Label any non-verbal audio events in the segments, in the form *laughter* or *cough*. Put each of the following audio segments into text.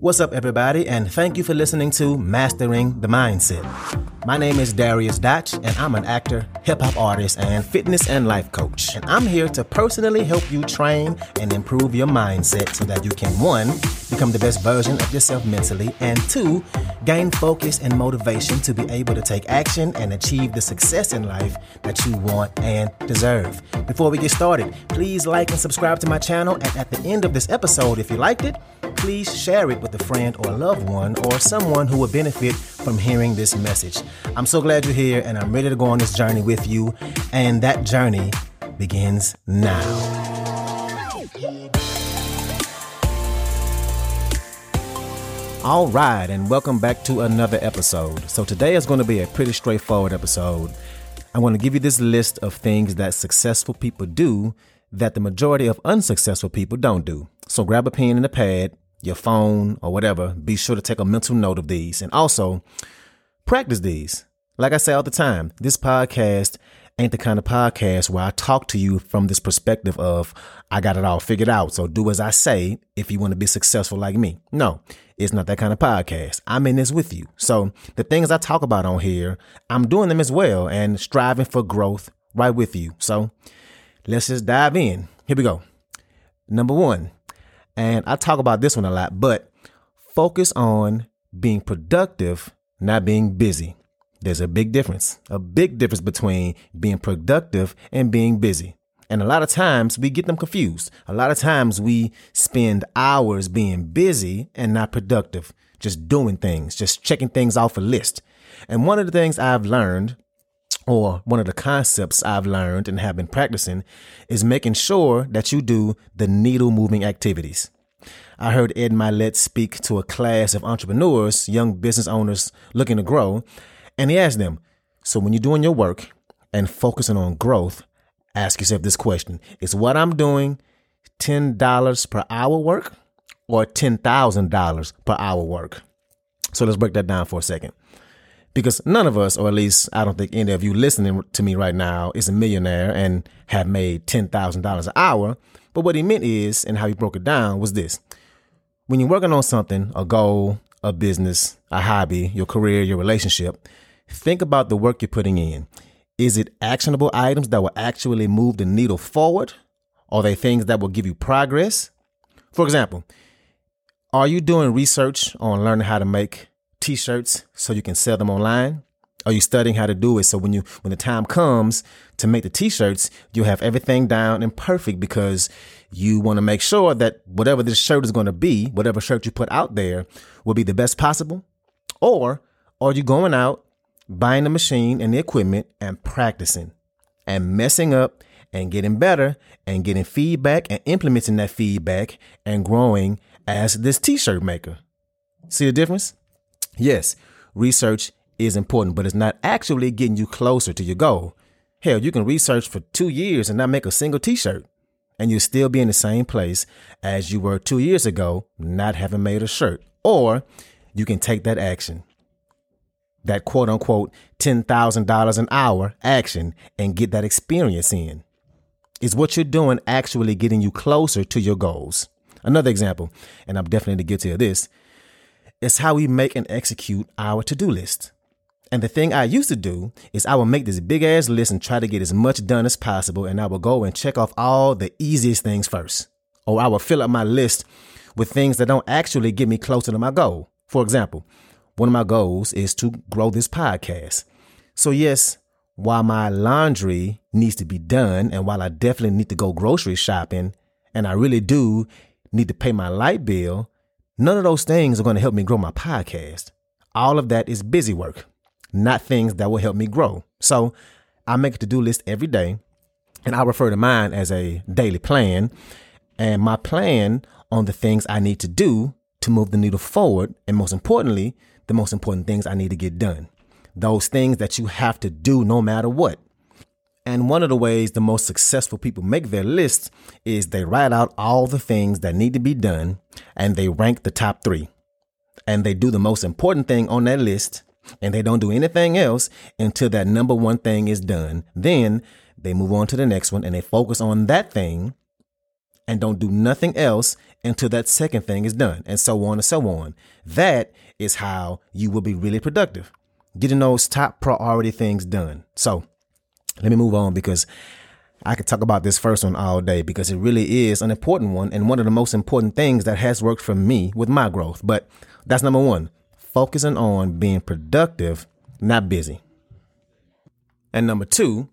What's up, everybody, and thank you for listening to Mastering the Mindset. My name is Darius Dotch, and I'm an actor, hip hop artist, and fitness and life coach. And I'm here to personally help you train and improve your mindset so that you can one, become the best version of yourself mentally, and two, gain focus and motivation to be able to take action and achieve the success in life that you want and deserve. Before we get started, please like and subscribe to my channel. And at the end of this episode, if you liked it, please share it with a friend or loved one or someone who would benefit from hearing this message. I'm so glad you're here and I'm ready to go on this journey with you. And that journey begins now. All right, and welcome back to another episode. So, today is going to be a pretty straightforward episode. I'm going to give you this list of things that successful people do that the majority of unsuccessful people don't do. So, grab a pen and a pad your phone or whatever, be sure to take a mental note of these and also practice these. Like I say all the time, this podcast ain't the kind of podcast where I talk to you from this perspective of I got it all figured out. So do as I say if you want to be successful like me. No, it's not that kind of podcast. I'm in this with you. So the things I talk about on here, I'm doing them as well and striving for growth right with you. So let's just dive in. Here we go. Number one, and I talk about this one a lot, but focus on being productive, not being busy. There's a big difference, a big difference between being productive and being busy. And a lot of times we get them confused. A lot of times we spend hours being busy and not productive, just doing things, just checking things off a list. And one of the things I've learned, or one of the concepts I've learned and have been practicing, is making sure that you do the needle moving activities. I heard Ed Mylett speak to a class of entrepreneurs, young business owners looking to grow, and he asked them, So when you're doing your work and focusing on growth, ask yourself this question Is what I'm doing $10 per hour work or $10,000 per hour work? So let's break that down for a second. Because none of us, or at least I don't think any of you listening to me right now, is a millionaire and have made $10,000 an hour. But what he meant is, and how he broke it down was this when you're working on something, a goal, a business, a hobby, your career, your relationship, think about the work you're putting in. Is it actionable items that will actually move the needle forward? Are they things that will give you progress? For example, are you doing research on learning how to make t-shirts so you can sell them online? Are you studying how to do it so when you when the time comes to make the t-shirts, you'll have everything down and perfect because you want to make sure that whatever this shirt is going to be, whatever shirt you put out there, will be the best possible? Or are you going out, buying the machine and the equipment and practicing and messing up and getting better and getting feedback and implementing that feedback and growing as this t shirt maker? See the difference? Yes, research is important, but it's not actually getting you closer to your goal. Hell, you can research for two years and not make a single t shirt and you'll still be in the same place as you were two years ago, not having made a shirt. Or you can take that action, that quote unquote $10,000 an hour action, and get that experience in. Is what you're doing actually getting you closer to your goals? Another example, and I'm definitely guilty of this, is how we make and execute our to do list. And the thing I used to do is I would make this big ass list and try to get as much done as possible. And I would go and check off all the easiest things first. Or I would fill up my list with things that don't actually get me closer to my goal. For example, one of my goals is to grow this podcast. So, yes, while my laundry needs to be done and while I definitely need to go grocery shopping and I really do need to pay my light bill, none of those things are going to help me grow my podcast. All of that is busy work not things that will help me grow. So I make a to do list every day, and I refer to mine as a daily plan. And my plan on the things I need to do to move the needle forward, and most importantly, the most important things I need to get done. Those things that you have to do no matter what. And one of the ways the most successful people make their lists is they write out all the things that need to be done and they rank the top three. And they do the most important thing on that list and they don't do anything else until that number one thing is done. Then they move on to the next one and they focus on that thing and don't do nothing else until that second thing is done, and so on and so on. That is how you will be really productive. Getting those top priority things done. So let me move on because I could talk about this first one all day because it really is an important one and one of the most important things that has worked for me with my growth. But that's number one focusing on being productive, not busy. And number two,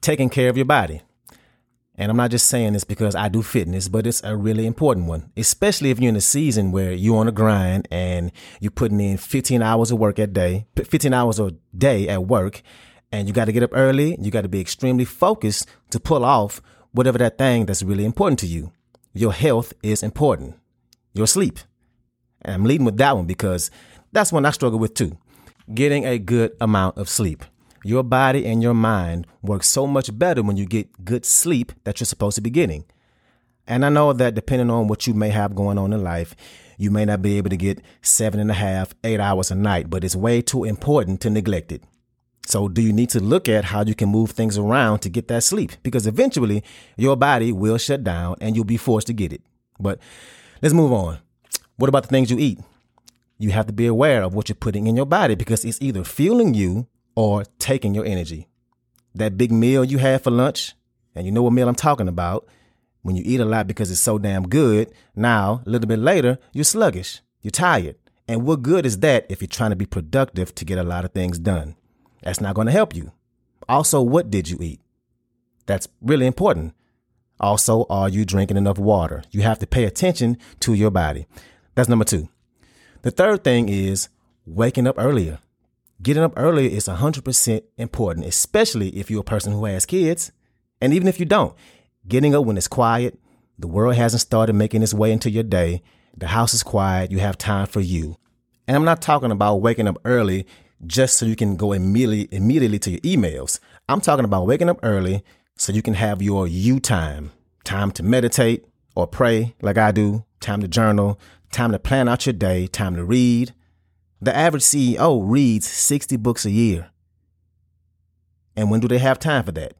taking care of your body. And I'm not just saying this because I do fitness, but it's a really important one, especially if you're in a season where you're on a grind and you're putting in 15 hours of work a day, 15 hours a day at work, and you got to get up early. You got to be extremely focused to pull off whatever that thing that's really important to you. Your health is important. Your sleep. And I'm leading with that one because that's one I struggle with too. Getting a good amount of sleep. Your body and your mind work so much better when you get good sleep that you're supposed to be getting. And I know that depending on what you may have going on in life, you may not be able to get seven and a half, eight hours a night, but it's way too important to neglect it. So, do you need to look at how you can move things around to get that sleep? Because eventually your body will shut down and you'll be forced to get it. But let's move on. What about the things you eat? You have to be aware of what you're putting in your body because it's either fueling you or taking your energy. That big meal you had for lunch, and you know what meal I'm talking about, when you eat a lot because it's so damn good, now, a little bit later, you're sluggish, you're tired. And what good is that if you're trying to be productive to get a lot of things done? That's not going to help you. Also, what did you eat? That's really important. Also, are you drinking enough water? You have to pay attention to your body. That's number two. The third thing is waking up earlier. Getting up earlier is 100% important, especially if you're a person who has kids. And even if you don't, getting up when it's quiet, the world hasn't started making its way into your day, the house is quiet, you have time for you. And I'm not talking about waking up early just so you can go immediately immediately to your emails. I'm talking about waking up early so you can have your you time, time to meditate or pray like I do, time to journal, time to plan out your day, time to read. The average CEO reads 60 books a year. And when do they have time for that?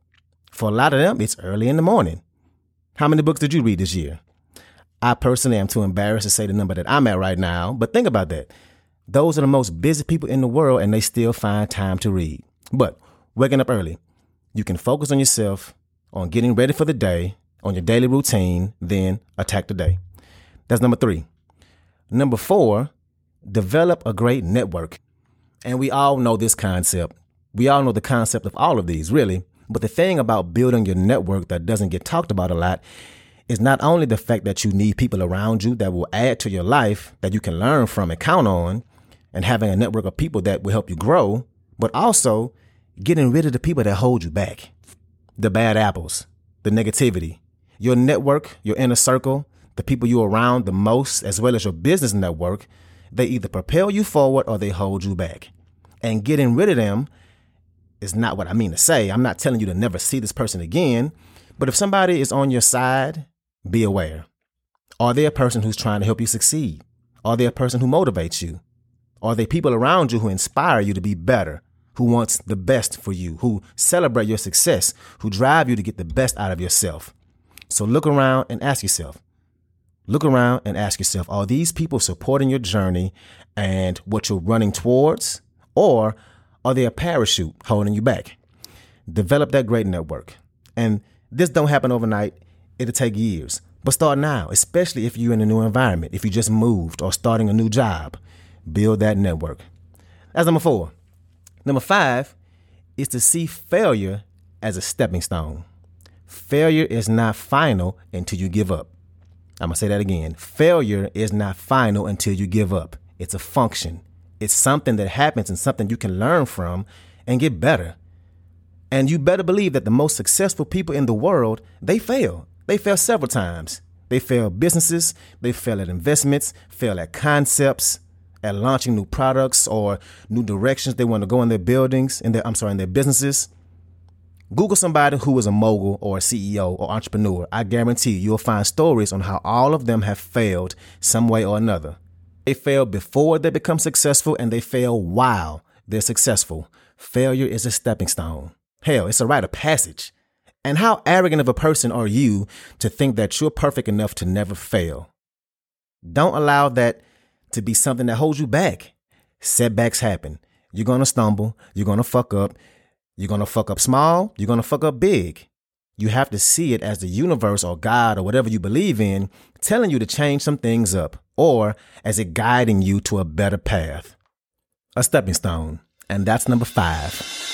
For a lot of them, it's early in the morning. How many books did you read this year? I personally am too embarrassed to say the number that I'm at right now, but think about that. Those are the most busy people in the world and they still find time to read. But waking up early, you can focus on yourself, on getting ready for the day, on your daily routine, then attack the day. That's number three. Number four, develop a great network. And we all know this concept. We all know the concept of all of these, really. But the thing about building your network that doesn't get talked about a lot is not only the fact that you need people around you that will add to your life that you can learn from and count on, and having a network of people that will help you grow, but also getting rid of the people that hold you back, the bad apples, the negativity. Your network, your inner circle, the people you're around the most, as well as your business network, they either propel you forward or they hold you back. And getting rid of them is not what I mean to say. I'm not telling you to never see this person again. But if somebody is on your side, be aware. Are they a person who's trying to help you succeed? Are they a person who motivates you? Are they people around you who inspire you to be better, who wants the best for you, who celebrate your success, who drive you to get the best out of yourself? So look around and ask yourself. Look around and ask yourself, are these people supporting your journey and what you're running towards? Or are they a parachute holding you back? Develop that great network. And this don't happen overnight. It'll take years. But start now, especially if you're in a new environment, if you just moved or starting a new job build that network. That's number four. Number five is to see failure as a stepping stone. Failure is not final until you give up. I'm going to say that again. Failure is not final until you give up. It's a function. It's something that happens and something you can learn from and get better. And you better believe that the most successful people in the world, they fail. They fail several times. They fail businesses, they fail at investments, fail at concepts, at launching new products or new directions they want to go in their buildings, in their I'm sorry, in their businesses. Google somebody who is a mogul or a CEO or entrepreneur. I guarantee you'll find stories on how all of them have failed some way or another. They fail before they become successful and they fail while they're successful. Failure is a stepping stone. Hell, it's a rite of passage. And how arrogant of a person are you to think that you're perfect enough to never fail? Don't allow that to be something that holds you back. Setbacks happen. You're going to stumble. You're going to fuck up. You're going to fuck up small. You're going to fuck up big. You have to see it as the universe or God or whatever you believe in telling you to change some things up or as it guiding you to a better path. A stepping stone. And that's number five.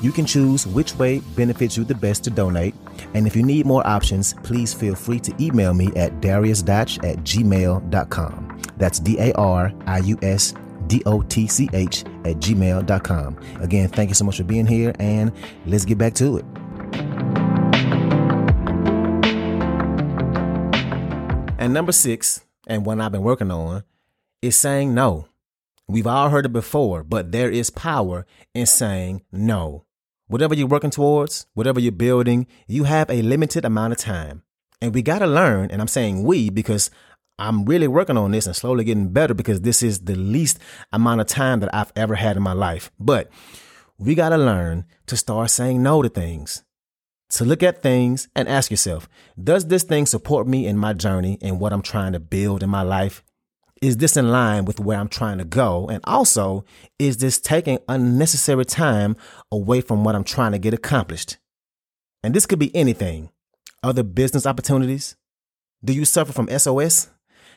You can choose which way benefits you the best to donate. And if you need more options, please feel free to email me at dariusdotch at gmail.com. That's D A R I U S D O T C H at gmail.com. Again, thank you so much for being here, and let's get back to it. And number six, and one I've been working on, is saying no. We've all heard it before, but there is power in saying no. Whatever you're working towards, whatever you're building, you have a limited amount of time. And we got to learn, and I'm saying we because I'm really working on this and slowly getting better because this is the least amount of time that I've ever had in my life. But we got to learn to start saying no to things. To look at things and ask yourself, does this thing support me in my journey and what I'm trying to build in my life? Is this in line with where I'm trying to go? And also, is this taking unnecessary time away from what I'm trying to get accomplished? And this could be anything other business opportunities. Do you suffer from SOS,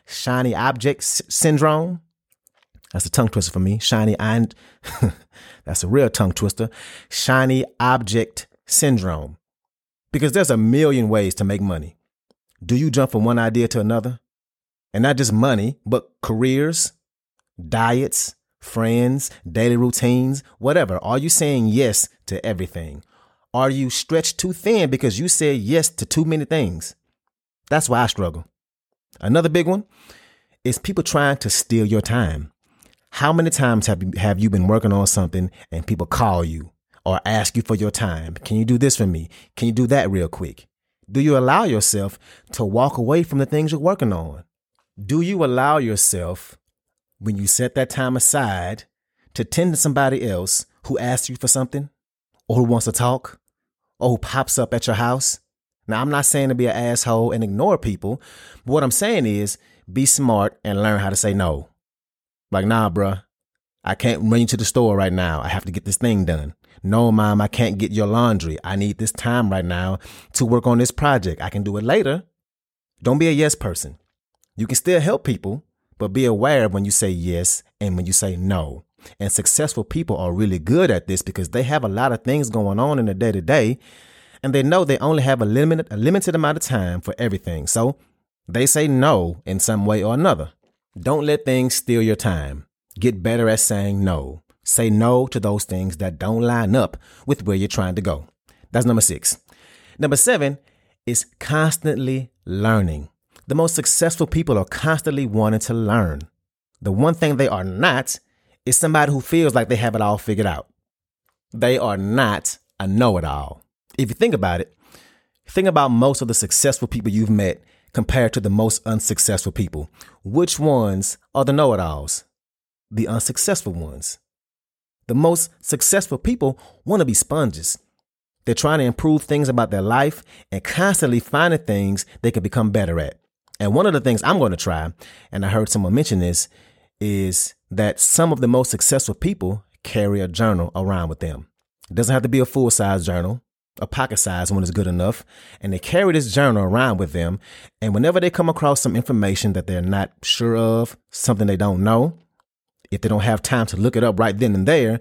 shiny object s- syndrome? That's a tongue twister for me. Shiny and *laughs* that's a real tongue twister. Shiny object syndrome. Because there's a million ways to make money. Do you jump from one idea to another? And not just money, but careers, diets, friends, daily routines, whatever. Are you saying yes to everything? Are you stretched too thin because you said yes to too many things? That's why I struggle. Another big one is people trying to steal your time. How many times have you, have you been working on something and people call you or ask you for your time? Can you do this for me? Can you do that real quick? Do you allow yourself to walk away from the things you're working on? Do you allow yourself, when you set that time aside, to tend to somebody else who asks you for something, or who wants to talk, or who pops up at your house? Now, I'm not saying to be an asshole and ignore people, but what I'm saying is be smart and learn how to say no. Like, nah, bruh, I can't run you to the store right now. I have to get this thing done. No, mom, I can't get your laundry. I need this time right now to work on this project. I can do it later. Don't be a yes person. You can still help people, but be aware when you say yes and when you say no. And successful people are really good at this because they have a lot of things going on in the day to day and they know they only have a limited a limited amount of time for everything. So they say no in some way or another. Don't let things steal your time. Get better at saying no. Say no to those things that don't line up with where you're trying to go. That's number 6. Number 7 is constantly learning. The most successful people are constantly wanting to learn. The one thing they are not is somebody who feels like they have it all figured out. They are not a know it all. If you think about it, think about most of the successful people you've met compared to the most unsuccessful people. Which ones are the know it alls? The unsuccessful ones. The most successful people want to be sponges. They're trying to improve things about their life and constantly finding things they can become better at. And one of the things I'm going to try, and I heard someone mention this, is that some of the most successful people carry a journal around with them. It doesn't have to be a full size journal. A pocket size one is good enough. And they carry this journal around with them. And whenever they come across some information that they're not sure of, something they don't know, if they don't have time to look it up right then and there,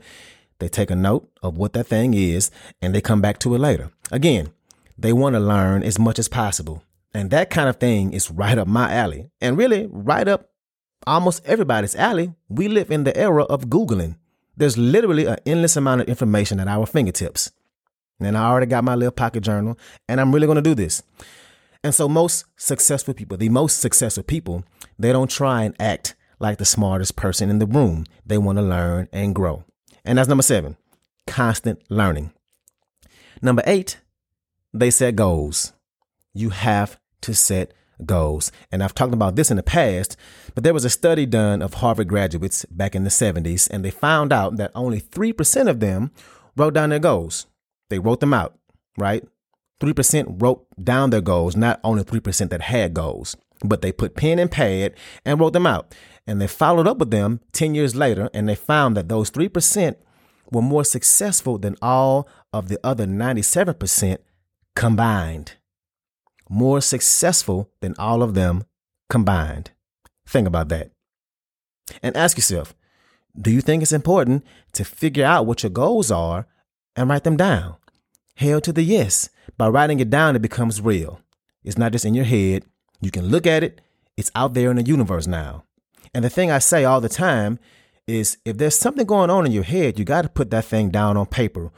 they take a note of what that thing is and they come back to it later. Again, they want to learn as much as possible. And that kind of thing is right up my alley. And really, right up almost everybody's alley. We live in the era of Googling. There's literally an endless amount of information at our fingertips. And I already got my little pocket journal, and I'm really going to do this. And so, most successful people, the most successful people, they don't try and act like the smartest person in the room. They want to learn and grow. And that's number seven, constant learning. Number eight, they set goals. You have to set goals. And I've talked about this in the past, but there was a study done of Harvard graduates back in the 70s, and they found out that only 3% of them wrote down their goals. They wrote them out, right? 3% wrote down their goals, not only 3% that had goals, but they put pen and pad and wrote them out. And they followed up with them 10 years later, and they found that those 3% were more successful than all of the other 97% combined more successful than all of them combined. Think about that. And ask yourself do you think it's important to figure out what your goals are and write them down? Hell to the yes. By writing it down, it becomes real. It's not just in your head. You can look at it, it's out there in the universe now. And the thing I say all the time is if there's something going on in your head, you got to put that thing down on paper.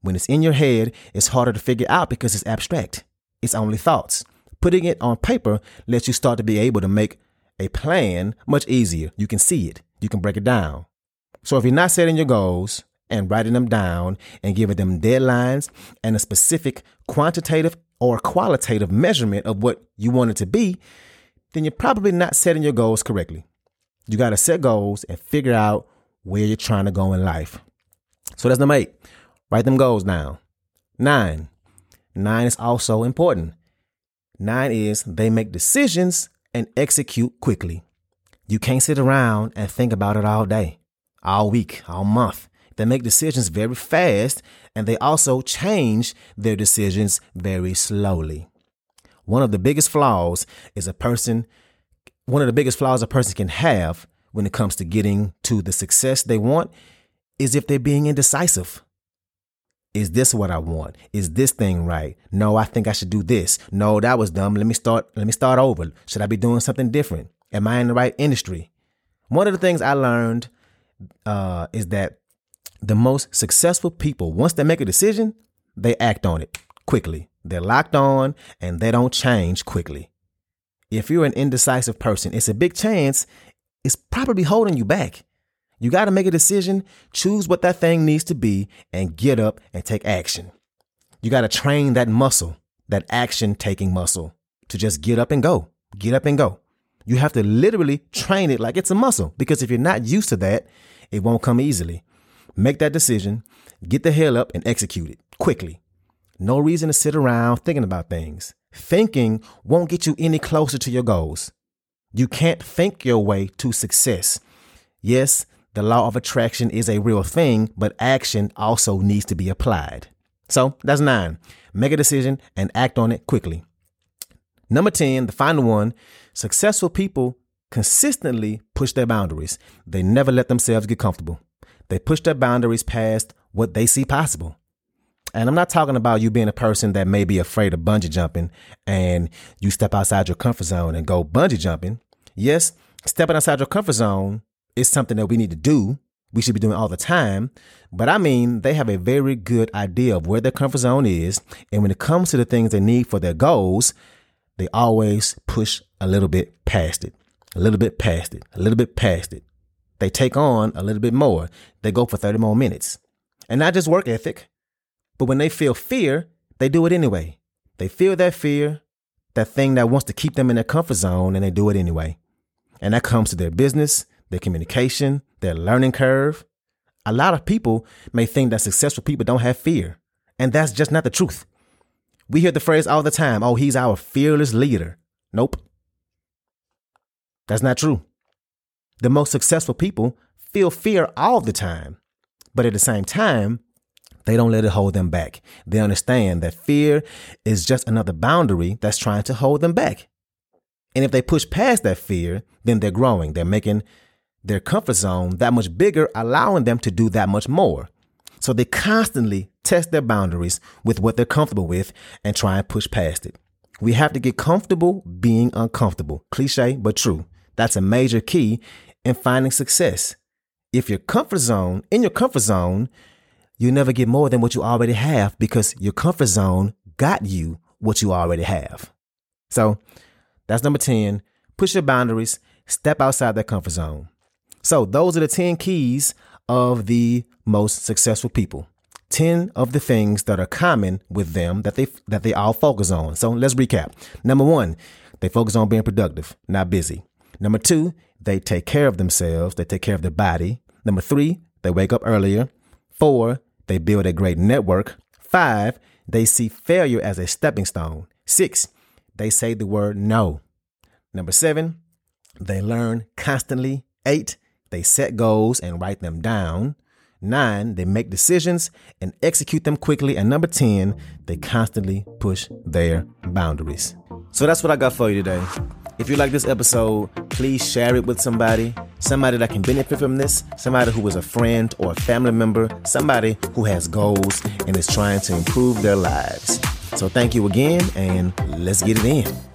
When it's in your head, it's harder to figure out because it's abstract. It's only thoughts. Putting it on paper lets you start to be able to make a plan much easier. You can see it, you can break it down. So if you're not setting your goals and writing them down and giving them deadlines and a specific quantitative or qualitative measurement of what you want it to be, then you're probably not setting your goals correctly. You got to set goals and figure out where you're trying to go in life. So that's number eight. Write them goals down. Nine, Nine is also important. Nine is they make decisions and execute quickly. You can't sit around and think about it all day, all week, all month. They make decisions very fast and they also change their decisions very slowly. One of the biggest flaws is a person, one of the biggest flaws a person can have when it comes to getting to the success they want is if they're being indecisive. Is this what I want? Is this thing right? No, I think I should do this. No, that was dumb. Let me start let me start over. Should I be doing something different? Am I in the right industry? One of the things I learned uh, is that the most successful people, once they make a decision, they act on it quickly. They're locked on and they don't change quickly. If you're an indecisive person, it's a big chance it's probably holding you back. You got to make a decision, choose what that thing needs to be, and get up and take action. You got to train that muscle, that action taking muscle, to just get up and go. Get up and go. You have to literally train it like it's a muscle because if you're not used to that, it won't come easily. Make that decision, get the hell up and execute it quickly. No reason to sit around thinking about things. Thinking won't get you any closer to your goals. You can't think your way to success. Yes, the law of attraction is a real thing, but action also needs to be applied. So that's nine. Make a decision and act on it quickly. Number 10, the final one successful people consistently push their boundaries. They never let themselves get comfortable. They push their boundaries past what they see possible. And I'm not talking about you being a person that may be afraid of bungee jumping and you step outside your comfort zone and go bungee jumping. Yes, stepping outside your comfort zone is something that we need to do. We should be doing all the time. But I mean, they have a very good idea of where their comfort zone is. And when it comes to the things they need for their goals, they always push a little bit past it, a little bit past it, a little bit past it. They take on a little bit more. They go for 30 more minutes. And not just work ethic, but when they feel fear, they do it anyway. They feel that fear, that thing that wants to keep them in their comfort zone, and they do it anyway. And that comes to their business, their communication, their learning curve. A lot of people may think that successful people don't have fear, and that's just not the truth. We hear the phrase all the time oh, he's our fearless leader. Nope. That's not true. The most successful people feel fear all the time, but at the same time, they don't let it hold them back. They understand that fear is just another boundary that's trying to hold them back. And if they push past that fear, then they're growing. They're making their comfort zone that much bigger, allowing them to do that much more. So they constantly test their boundaries with what they're comfortable with and try and push past it. We have to get comfortable being uncomfortable. Cliche, but true. That's a major key in finding success. If your comfort zone, in your comfort zone, you never get more than what you already have because your comfort zone got you what you already have. So that's number 10. Push your boundaries, step outside that comfort zone. So, those are the 10 keys of the most successful people. 10 of the things that are common with them that they that they all focus on. So, let's recap. Number 1, they focus on being productive, not busy. Number 2, they take care of themselves, they take care of their body. Number 3, they wake up earlier. 4, they build a great network. 5, they see failure as a stepping stone. 6, they say the word no. Number 7, they learn constantly. 8, they set goals and write them down. Nine, they make decisions and execute them quickly. And number 10, they constantly push their boundaries. So that's what I got for you today. If you like this episode, please share it with somebody, somebody that can benefit from this, somebody who is a friend or a family member, somebody who has goals and is trying to improve their lives. So thank you again, and let's get it in.